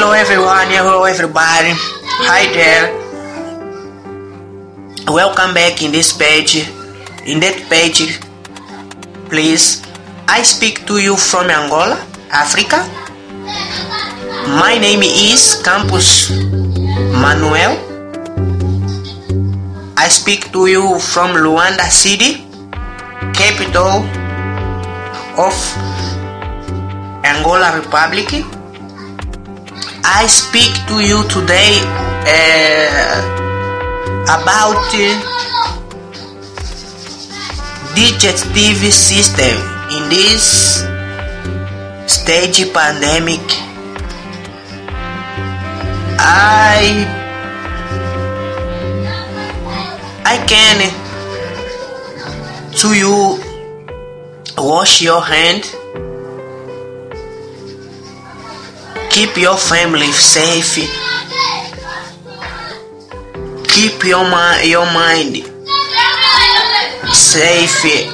Hello everyone, hello everybody. Hi there. Welcome back in this page. In that page, please. I speak to you from Angola, Africa. My name is Campus Manuel. I speak to you from Luanda City, capital of Angola Republic. I speak to you today uh, about uh, digestive system in this stage pandemic. I I can to you wash your hand keep your family safe. Keep your, mi- your mind safe.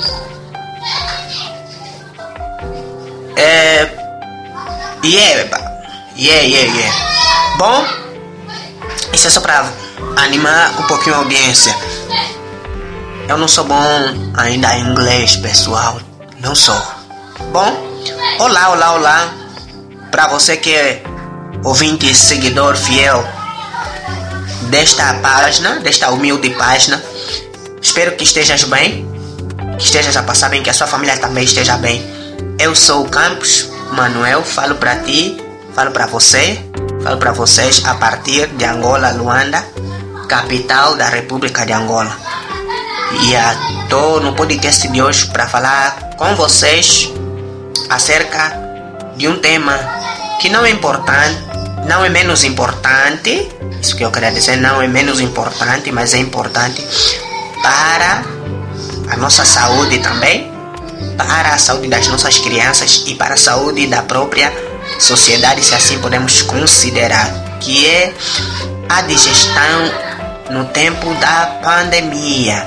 É yeah, yeah, yeah, yeah. bom isso é só pra animar um pouquinho a audiência. Eu não sou bom ainda em inglês pessoal. Não sou. Bom olá olá olá para você que é ouvinte e seguidor fiel desta página, desta humilde página. Espero que estejas bem, que estejas a passar bem, que a sua família também esteja bem. Eu sou o Campos Manuel, falo para ti, falo para você, falo para vocês a partir de Angola, Luanda, capital da República de Angola. E estou no podcast de hoje para falar com vocês acerca de um tema que não é importante, não é menos importante, isso que eu queria dizer, não é menos importante, mas é importante para a nossa saúde também, para a saúde das nossas crianças e para a saúde da própria sociedade, se assim podemos considerar, que é a digestão no tempo da pandemia.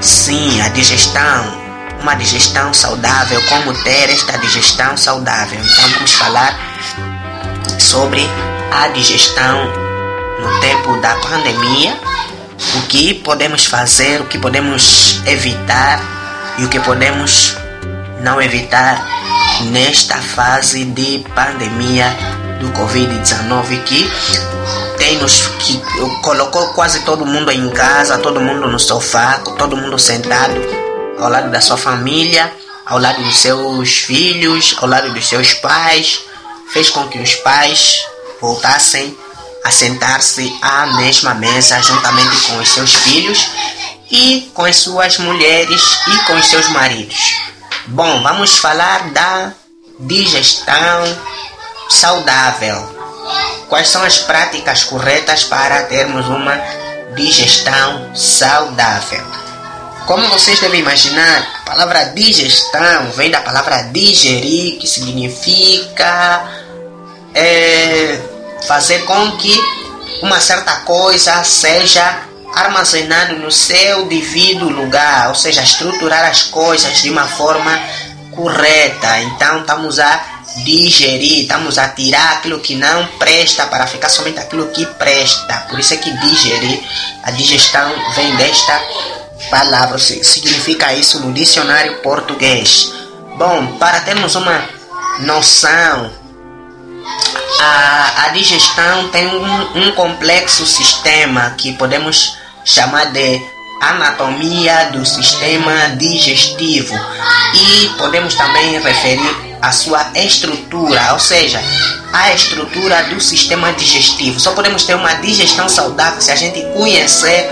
Sim, a digestão uma digestão saudável, como ter esta digestão saudável. Então vamos falar sobre a digestão no tempo da pandemia, o que podemos fazer, o que podemos evitar e o que podemos não evitar nesta fase de pandemia do Covid-19 que tem nos que colocou quase todo mundo em casa, todo mundo no sofá, todo mundo sentado ao lado da sua família, ao lado dos seus filhos, ao lado dos seus pais, fez com que os pais voltassem a sentar-se à mesma mesa juntamente com os seus filhos e com as suas mulheres e com os seus maridos. Bom, vamos falar da digestão saudável. Quais são as práticas corretas para termos uma digestão saudável? Como vocês devem imaginar, a palavra digestão vem da palavra digerir, que significa é, fazer com que uma certa coisa seja armazenada no seu devido lugar, ou seja, estruturar as coisas de uma forma correta. Então, estamos a digerir, estamos a tirar aquilo que não presta para ficar somente aquilo que presta. Por isso é que digerir, a digestão vem desta palavra, significa isso no dicionário português. Bom, para termos uma noção, a, a digestão tem um, um complexo sistema que podemos chamar de anatomia do sistema digestivo e podemos também referir a sua estrutura, ou seja, a estrutura do sistema digestivo. Só podemos ter uma digestão saudável se a gente conhecer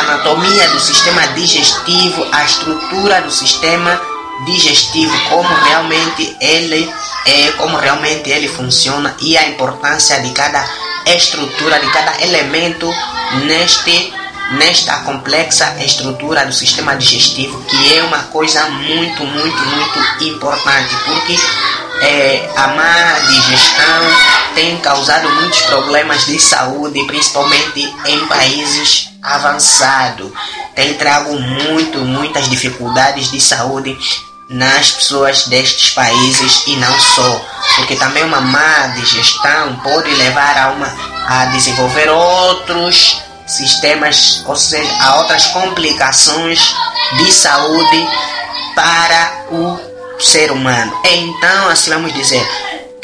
anatomia do sistema digestivo, a estrutura do sistema digestivo, como realmente ele é, como realmente ele funciona e a importância de cada estrutura, de cada elemento neste nesta complexa estrutura do sistema digestivo, que é uma coisa muito, muito, muito importante, porque é, a má digestão tem causado muitos problemas de saúde, principalmente em países avançados. Tem trago muito, muitas dificuldades de saúde nas pessoas destes países e não só. porque também uma má digestão pode levar a, uma, a desenvolver outros sistemas, ou seja, a outras complicações de saúde para o ser humano. Então, assim vamos dizer,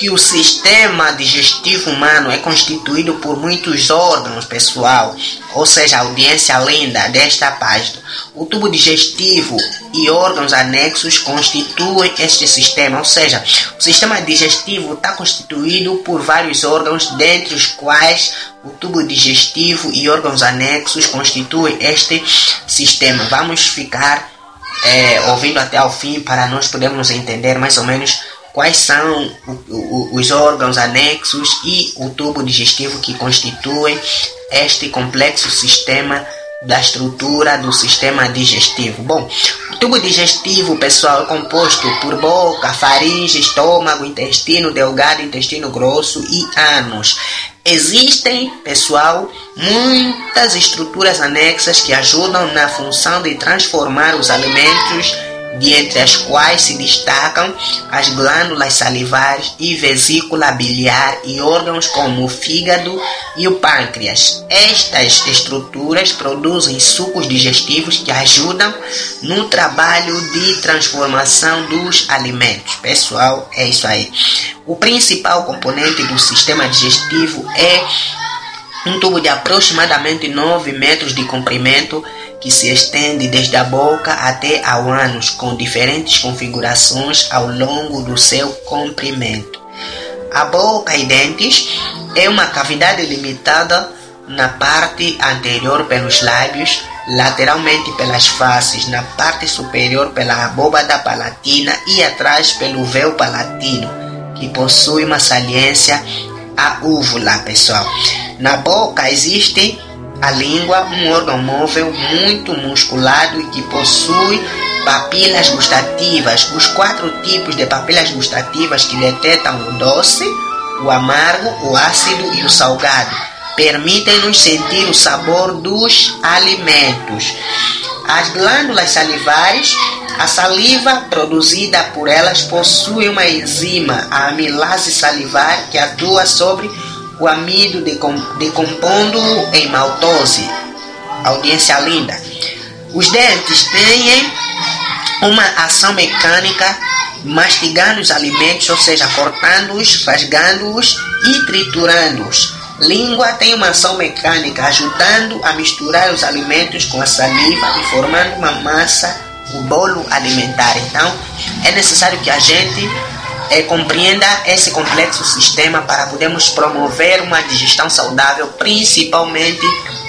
que o sistema digestivo humano é constituído por muitos órgãos, pessoal, ou seja, audiência lenda desta página. O tubo digestivo e órgãos anexos constituem este sistema, ou seja, o sistema digestivo está constituído por vários órgãos, dentre os quais o tubo digestivo e órgãos anexos constituem este sistema. Vamos ficar é, ouvindo até o fim para nós podermos entender mais ou menos quais são os órgãos anexos e o tubo digestivo que constituem este complexo sistema da estrutura do sistema digestivo. Bom, o tubo digestivo, pessoal, é composto por boca, faringe, estômago, intestino delgado, intestino grosso e ânus. Existem, pessoal, muitas estruturas anexas que ajudam na função de transformar os alimentos de entre as quais se destacam as glândulas salivares e vesícula biliar e órgãos como o fígado e o pâncreas. Estas estruturas produzem sucos digestivos que ajudam no trabalho de transformação dos alimentos. Pessoal, é isso aí. O principal componente do sistema digestivo é um tubo de aproximadamente 9 metros de comprimento que se estende desde a boca até ao ânus, com diferentes configurações ao longo do seu comprimento. A boca e dentes é uma cavidade limitada na parte anterior pelos lábios, lateralmente pelas faces, na parte superior pela abóbada palatina e atrás pelo véu palatino, que possui uma saliência à úvula, pessoal. Na boca existe a língua, um órgão móvel muito musculado e que possui papilas gustativas. Os quatro tipos de papilas gustativas que detectam o doce, o amargo, o ácido e o salgado permitem-nos sentir o sabor dos alimentos. As glândulas salivares, a saliva produzida por elas possui uma enzima, a amilase salivar, que atua sobre o amido decompondo em maltose. Audiência linda. Os dentes têm uma ação mecânica mastigando os alimentos, ou seja, cortando-os, rasgando-os e triturando-os. Língua tem uma ação mecânica ajudando a misturar os alimentos com a saliva e formando uma massa, o bolo alimentar. Então, é necessário que a gente é, compreenda esse complexo sistema para podermos promover uma digestão saudável, principalmente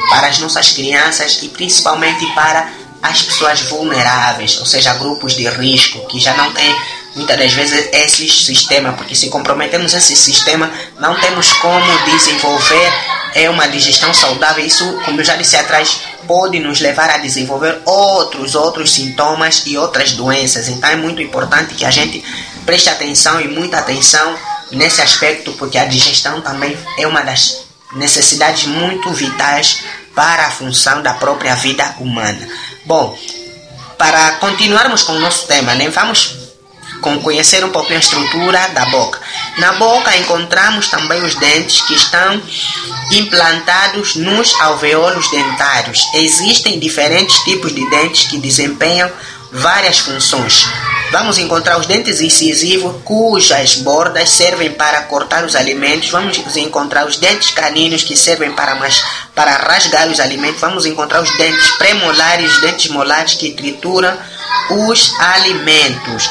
para as nossas crianças e principalmente para as pessoas vulneráveis, ou seja, grupos de risco que já não têm muitas das vezes esse sistema, porque se comprometemos esse sistema, não temos como desenvolver é uma digestão saudável. Isso, como eu já disse atrás, pode nos levar a desenvolver outros outros sintomas e outras doenças. Então é muito importante que a gente preste atenção e muita atenção nesse aspecto, porque a digestão também é uma das necessidades muito vitais para a função da própria vida humana. Bom, para continuarmos com o nosso tema, né, vamos conhecer um pouquinho a estrutura da boca. Na boca encontramos também os dentes que estão implantados nos alveolos dentários. Existem diferentes tipos de dentes que desempenham várias funções. Vamos encontrar os dentes incisivos, cujas bordas servem para cortar os alimentos. Vamos encontrar os dentes caninos, que servem para, mais, para rasgar os alimentos. Vamos encontrar os dentes premolares, os dentes molares, que trituram os alimentos.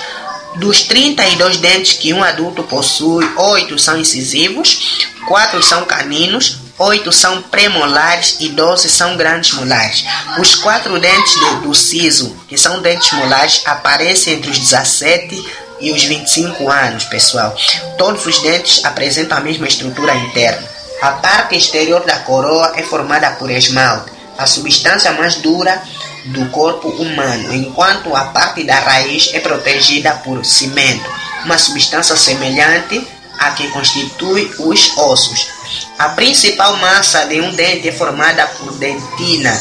Dos 32 dentes que um adulto possui, 8 são incisivos, 4 são caninos, 8 são premolares e 12 são grandes molares. Os quatro dentes do, do siso, que são dentes molares, aparecem entre os 17 e os 25 anos, pessoal. Todos os dentes apresentam a mesma estrutura interna. A parte exterior da coroa é formada por esmalte, a substância mais dura do corpo humano, enquanto a parte da raiz é protegida por cimento, uma substância semelhante à que constitui os ossos. A principal massa de um dente é formada por dentina.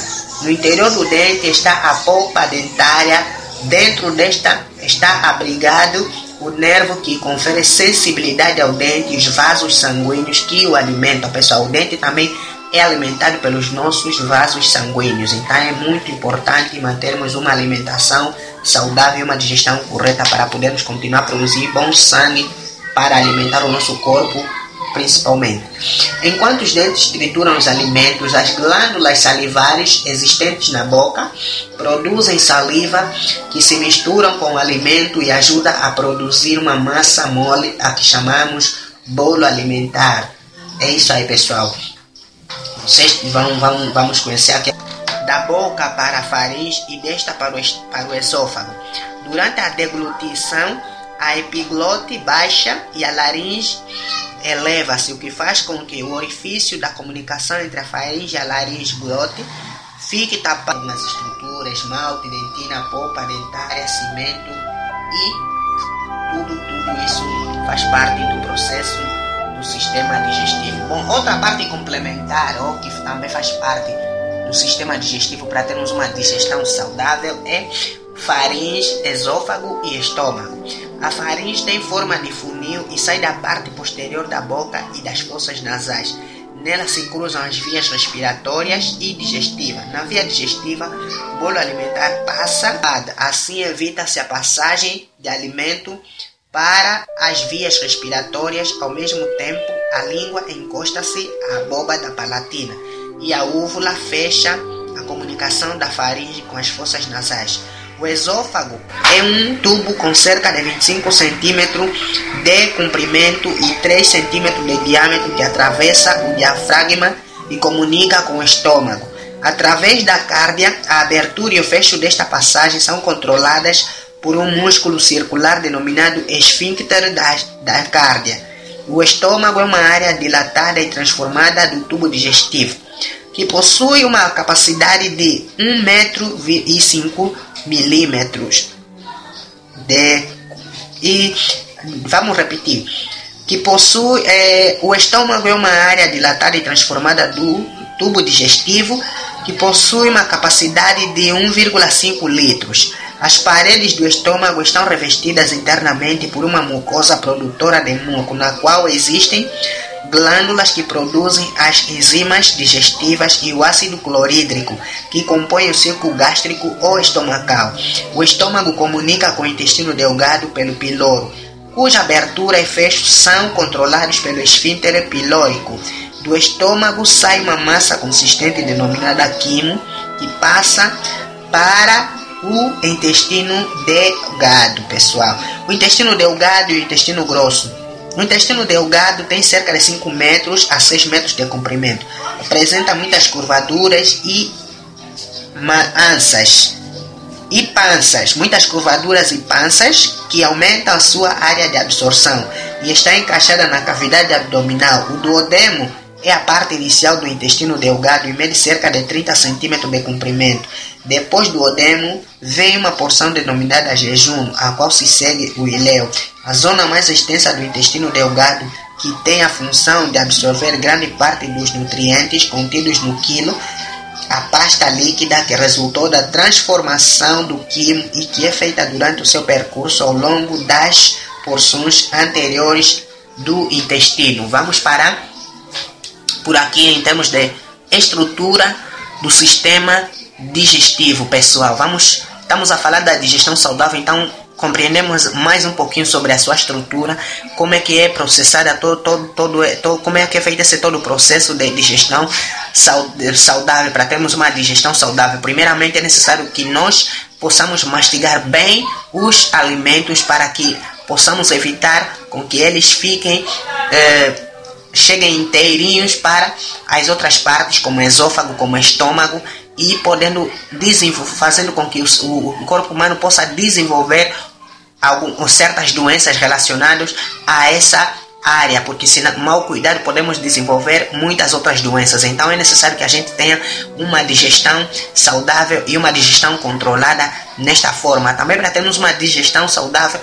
No interior do dente está a polpa dentária. Dentro desta está abrigado o nervo que confere sensibilidade ao dente e os vasos sanguíneos que o alimentam. Pessoal, o dente também é alimentado pelos nossos vasos sanguíneos. Então é muito importante mantermos uma alimentação saudável e uma digestão correta para podermos continuar a produzir bom sangue para alimentar o nosso corpo principalmente. Enquanto os dentes trituram os alimentos, as glândulas salivares existentes na boca produzem saliva que se misturam com o alimento e ajuda a produzir uma massa mole, a que chamamos bolo alimentar. É isso aí, pessoal. Vocês vão, vão, vamos conhecer aqui da boca para a faringe e desta para o, para o esôfago. Durante a deglutição, a epiglote baixa e a laringe eleva-se, o que faz com que o orifício da comunicação entre a faringe e a laringe glote fique tapado nas estruturas, esmalte, dentina, polpa dentária, cimento e tudo, tudo isso faz parte do processo do sistema digestivo. Bom, outra parte complementar, ou que também faz parte do sistema digestivo para termos uma digestão saudável, é faringe, esôfago e estômago. A faringe tem forma de funil e sai da parte posterior da boca e das fossas nasais. Nela se cruzam as vias respiratórias e digestivas. Na via digestiva, o bolo alimentar passa, assim evita-se a passagem de alimento para as vias respiratórias, ao mesmo tempo, a língua encosta-se à abóbada palatina e a úvula fecha a comunicação da faringe com as fossas nasais. O esôfago é um tubo com cerca de 25 centímetros de comprimento e 3 centímetros de diâmetro que atravessa o diafragma e comunica com o estômago. Através da cárdia, a abertura e o fecho desta passagem são controladas por um músculo circular denominado esfíncter da, da cárdia. O estômago é uma área dilatada e transformada do tubo digestivo, que possui uma capacidade de 1,5 metro 5 milímetros. De, e vamos repetir, que possui é, o estômago é uma área dilatada e transformada do tubo digestivo que possui uma capacidade de 1,5 litros. As paredes do estômago estão revestidas internamente por uma mucosa produtora de muco, na qual existem glândulas que produzem as enzimas digestivas e o ácido clorídrico, que compõem o círculo gástrico ou estomacal. O estômago comunica com o intestino delgado pelo piloro, cuja abertura e fecho são controlados pelo esfíncter pilórico. Do estômago sai uma massa consistente denominada quimo, que passa para o intestino delgado, pessoal. O intestino delgado e o intestino grosso. O intestino delgado tem cerca de 5 metros a 6 metros de comprimento. Apresenta muitas curvaduras e mansas e panças, muitas curvaduras e panças que aumentam a sua área de absorção e está encaixada na cavidade abdominal. O duodemo é a parte inicial do intestino delgado e mede cerca de 30 cm de comprimento. Depois do odemo, vem uma porção denominada jejum, a qual se segue o iléu, a zona mais extensa do intestino delgado, que tem a função de absorver grande parte dos nutrientes contidos no quilo, a pasta líquida que resultou da transformação do quimo e que é feita durante o seu percurso ao longo das porções anteriores do intestino. Vamos parar por aqui em termos de estrutura do sistema digestivo, pessoal. Vamos, estamos a falar da digestão saudável, então compreendemos mais um pouquinho sobre a sua estrutura, como é que é processada todo, todo, todo, todo como é que é feito esse todo o processo de digestão saudável para termos uma digestão saudável. Primeiramente é necessário que nós possamos mastigar bem os alimentos para que possamos evitar com que eles fiquem eh, cheguem inteirinhos para as outras partes, como esôfago, como estômago, e podendo fazendo com que o, o corpo humano possa desenvolver algum, certas doenças relacionadas a essa área, porque se mal cuidado podemos desenvolver muitas outras doenças. Então é necessário que a gente tenha uma digestão saudável e uma digestão controlada nesta forma. Também para termos uma digestão saudável,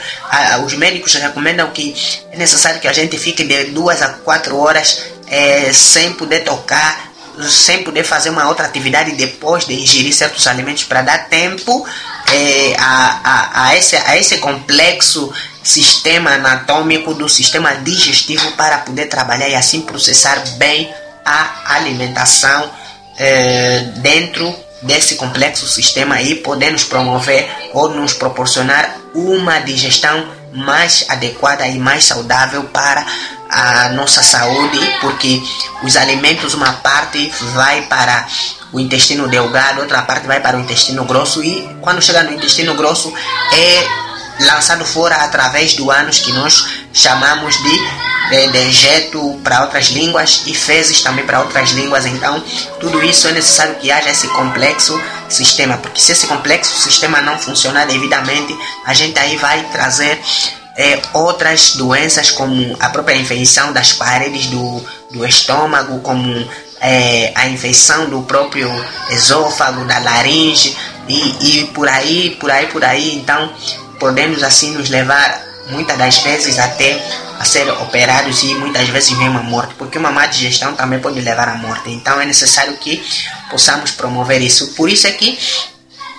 os médicos recomendam que é necessário que a gente fique de duas a quatro horas é, sem poder tocar sem poder fazer uma outra atividade depois de ingerir certos alimentos para dar tempo é, a, a, a, esse, a esse complexo sistema anatômico do sistema digestivo para poder trabalhar e assim processar bem a alimentação é, dentro desse complexo sistema e poder nos promover ou nos proporcionar uma digestão mais adequada e mais saudável para a nossa saúde, porque os alimentos, uma parte vai para o intestino delgado, outra parte vai para o intestino grosso e quando chega no intestino grosso é lançado fora através do ânus que nós chamamos de de dejeto para outras línguas e fezes também para outras línguas. Então, tudo isso é necessário que haja esse complexo sistema, porque se esse complexo sistema não funcionar devidamente, a gente aí vai trazer é, outras doenças como a própria infecção das paredes do, do estômago, como é, a infecção do próprio esôfago, da laringe e, e por aí, por aí, por aí. Então podemos assim nos levar muitas das vezes até a ser operados e muitas vezes vem uma morte, porque uma má digestão também pode levar à morte. Então é necessário que possamos promover isso. Por isso é que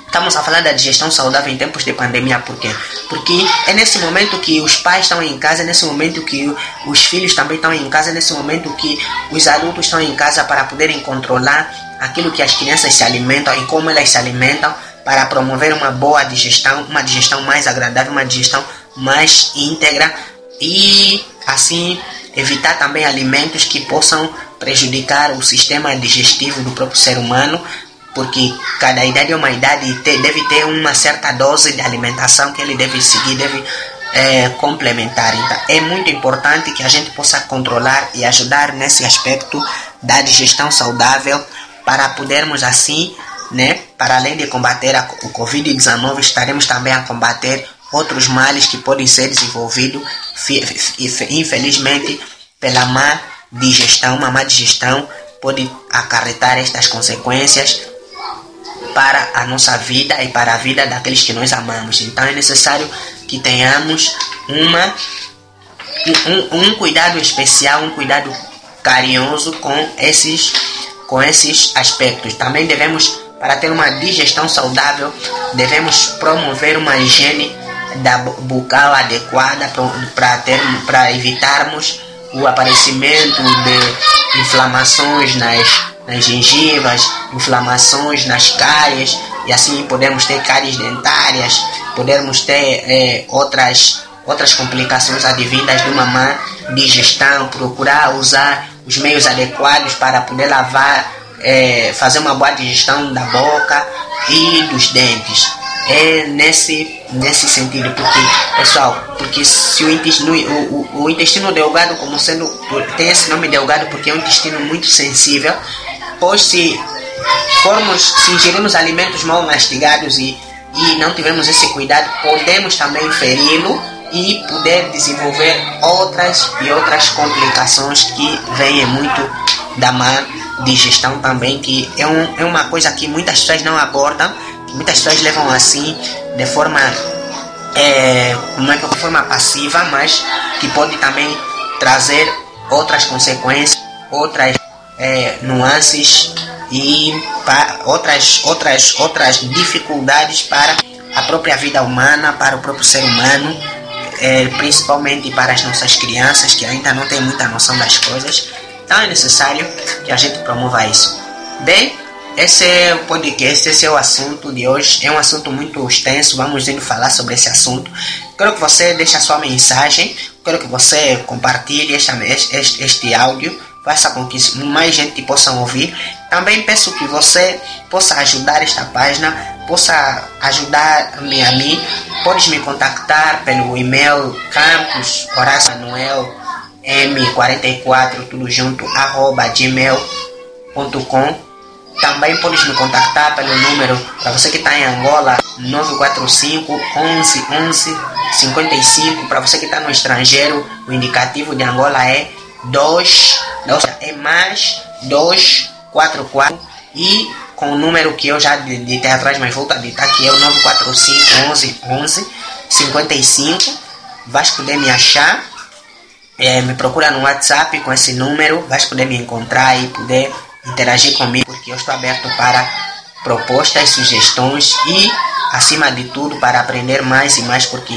Estamos a falar da digestão saudável em tempos de pandemia, por quê? Porque é nesse momento que os pais estão em casa, é nesse momento que os filhos também estão em casa, é nesse momento que os adultos estão em casa para poderem controlar aquilo que as crianças se alimentam e como elas se alimentam para promover uma boa digestão, uma digestão mais agradável, uma digestão mais íntegra e assim evitar também alimentos que possam prejudicar o sistema digestivo do próprio ser humano, porque cada idade é uma idade e deve ter uma certa dose de alimentação que ele deve seguir, deve é, complementar. Então, é muito importante que a gente possa controlar e ajudar nesse aspecto da digestão saudável para podermos assim, para além de combater a, o Covid-19, estaremos também a combater outros males que podem ser desenvolvidos, infelizmente, pela má digestão. Uma má digestão pode acarretar estas consequências para a nossa vida e para a vida daqueles que nós amamos. Então é necessário que tenhamos uma, um, um cuidado especial, um cuidado carinhoso com esses, com esses aspectos. Também devemos, para ter uma digestão saudável, devemos promover uma higiene da bucal adequada para evitarmos o aparecimento de inflamações nas nas gengivas, inflamações nas cáries, e assim podemos ter cáries dentárias, podemos ter é, outras, outras complicações advindas de uma má digestão, procurar usar os meios adequados para poder lavar, é, fazer uma boa digestão da boca e dos dentes. É nesse, nesse sentido, porque, pessoal, porque se o intestino, o, o, o intestino delgado, como sendo, tem esse nome delgado porque é um intestino muito sensível, pois se formos, se ingerirmos alimentos mal mastigados e, e não tivermos esse cuidado, podemos também feri-lo e poder desenvolver outras e outras complicações que vêm muito da má digestão também, que é, um, é uma coisa que muitas pessoas não abordam, que muitas pessoas levam assim de forma é, como é de forma passiva, mas que pode também trazer outras consequências, outras é, nuances e outras, outras, outras dificuldades para a própria vida humana, para o próprio ser humano, é, principalmente para as nossas crianças que ainda não têm muita noção das coisas. Então é necessário que a gente promova isso. Bem, esse é o podcast, esse é o assunto de hoje. É um assunto muito extenso, vamos indo falar sobre esse assunto. Quero que você deixe a sua mensagem, quero que você compartilhe este, este, este áudio faça com que mais gente possa ouvir. Também peço que você possa ajudar esta página, possa ajudar-me a mim. Podes me contactar pelo e-mail campus M44 tudo junto arroba gmail.com também podes me contactar pelo número para você que está em Angola 945 11 11 55 para você que está no estrangeiro o indicativo de Angola é 2 ou seja, é mais 244 e com o número que eu já ditei atrás, mas a ditar que é o 945 11 11 55. Vais poder me achar, é, me procura no WhatsApp com esse número, vais poder me encontrar e poder interagir comigo, porque eu estou aberto para propostas, sugestões e, acima de tudo, para aprender mais e mais, porque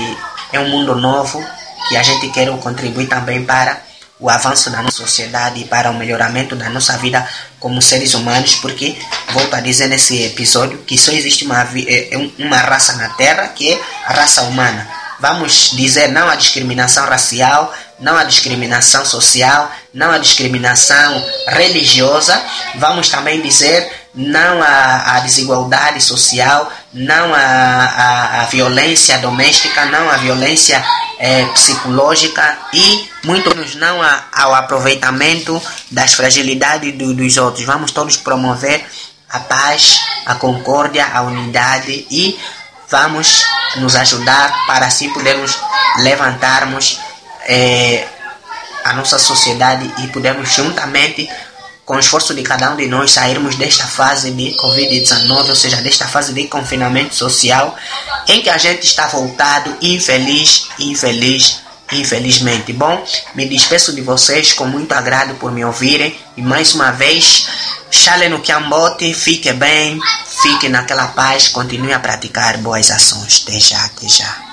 é um mundo novo que a gente quer contribuir também para o avanço da nossa sociedade e para o melhoramento da nossa vida como seres humanos, porque, volto a dizer nesse episódio, que só existe uma, é uma raça na Terra, que é a raça humana. Vamos dizer não à discriminação racial, não à discriminação social, não à discriminação religiosa. Vamos também dizer não à, desigualdade social, não à, violência doméstica, não à violência é, psicológica e muito menos não ao aproveitamento das fragilidades do, dos outros. Vamos todos promover a paz, a concórdia, a unidade e vamos nos ajudar para assim podermos levantarmos é, a nossa sociedade e podermos juntamente com o esforço de cada um de nós sairmos desta fase de Covid-19, ou seja, desta fase de confinamento social, em que a gente está voltado infeliz, infeliz, infelizmente. Bom, me despeço de vocês com muito agrado por me ouvirem e mais uma vez, chale no Kiambote, fique bem, fique naquela paz, continue a praticar boas ações. Até já, até já.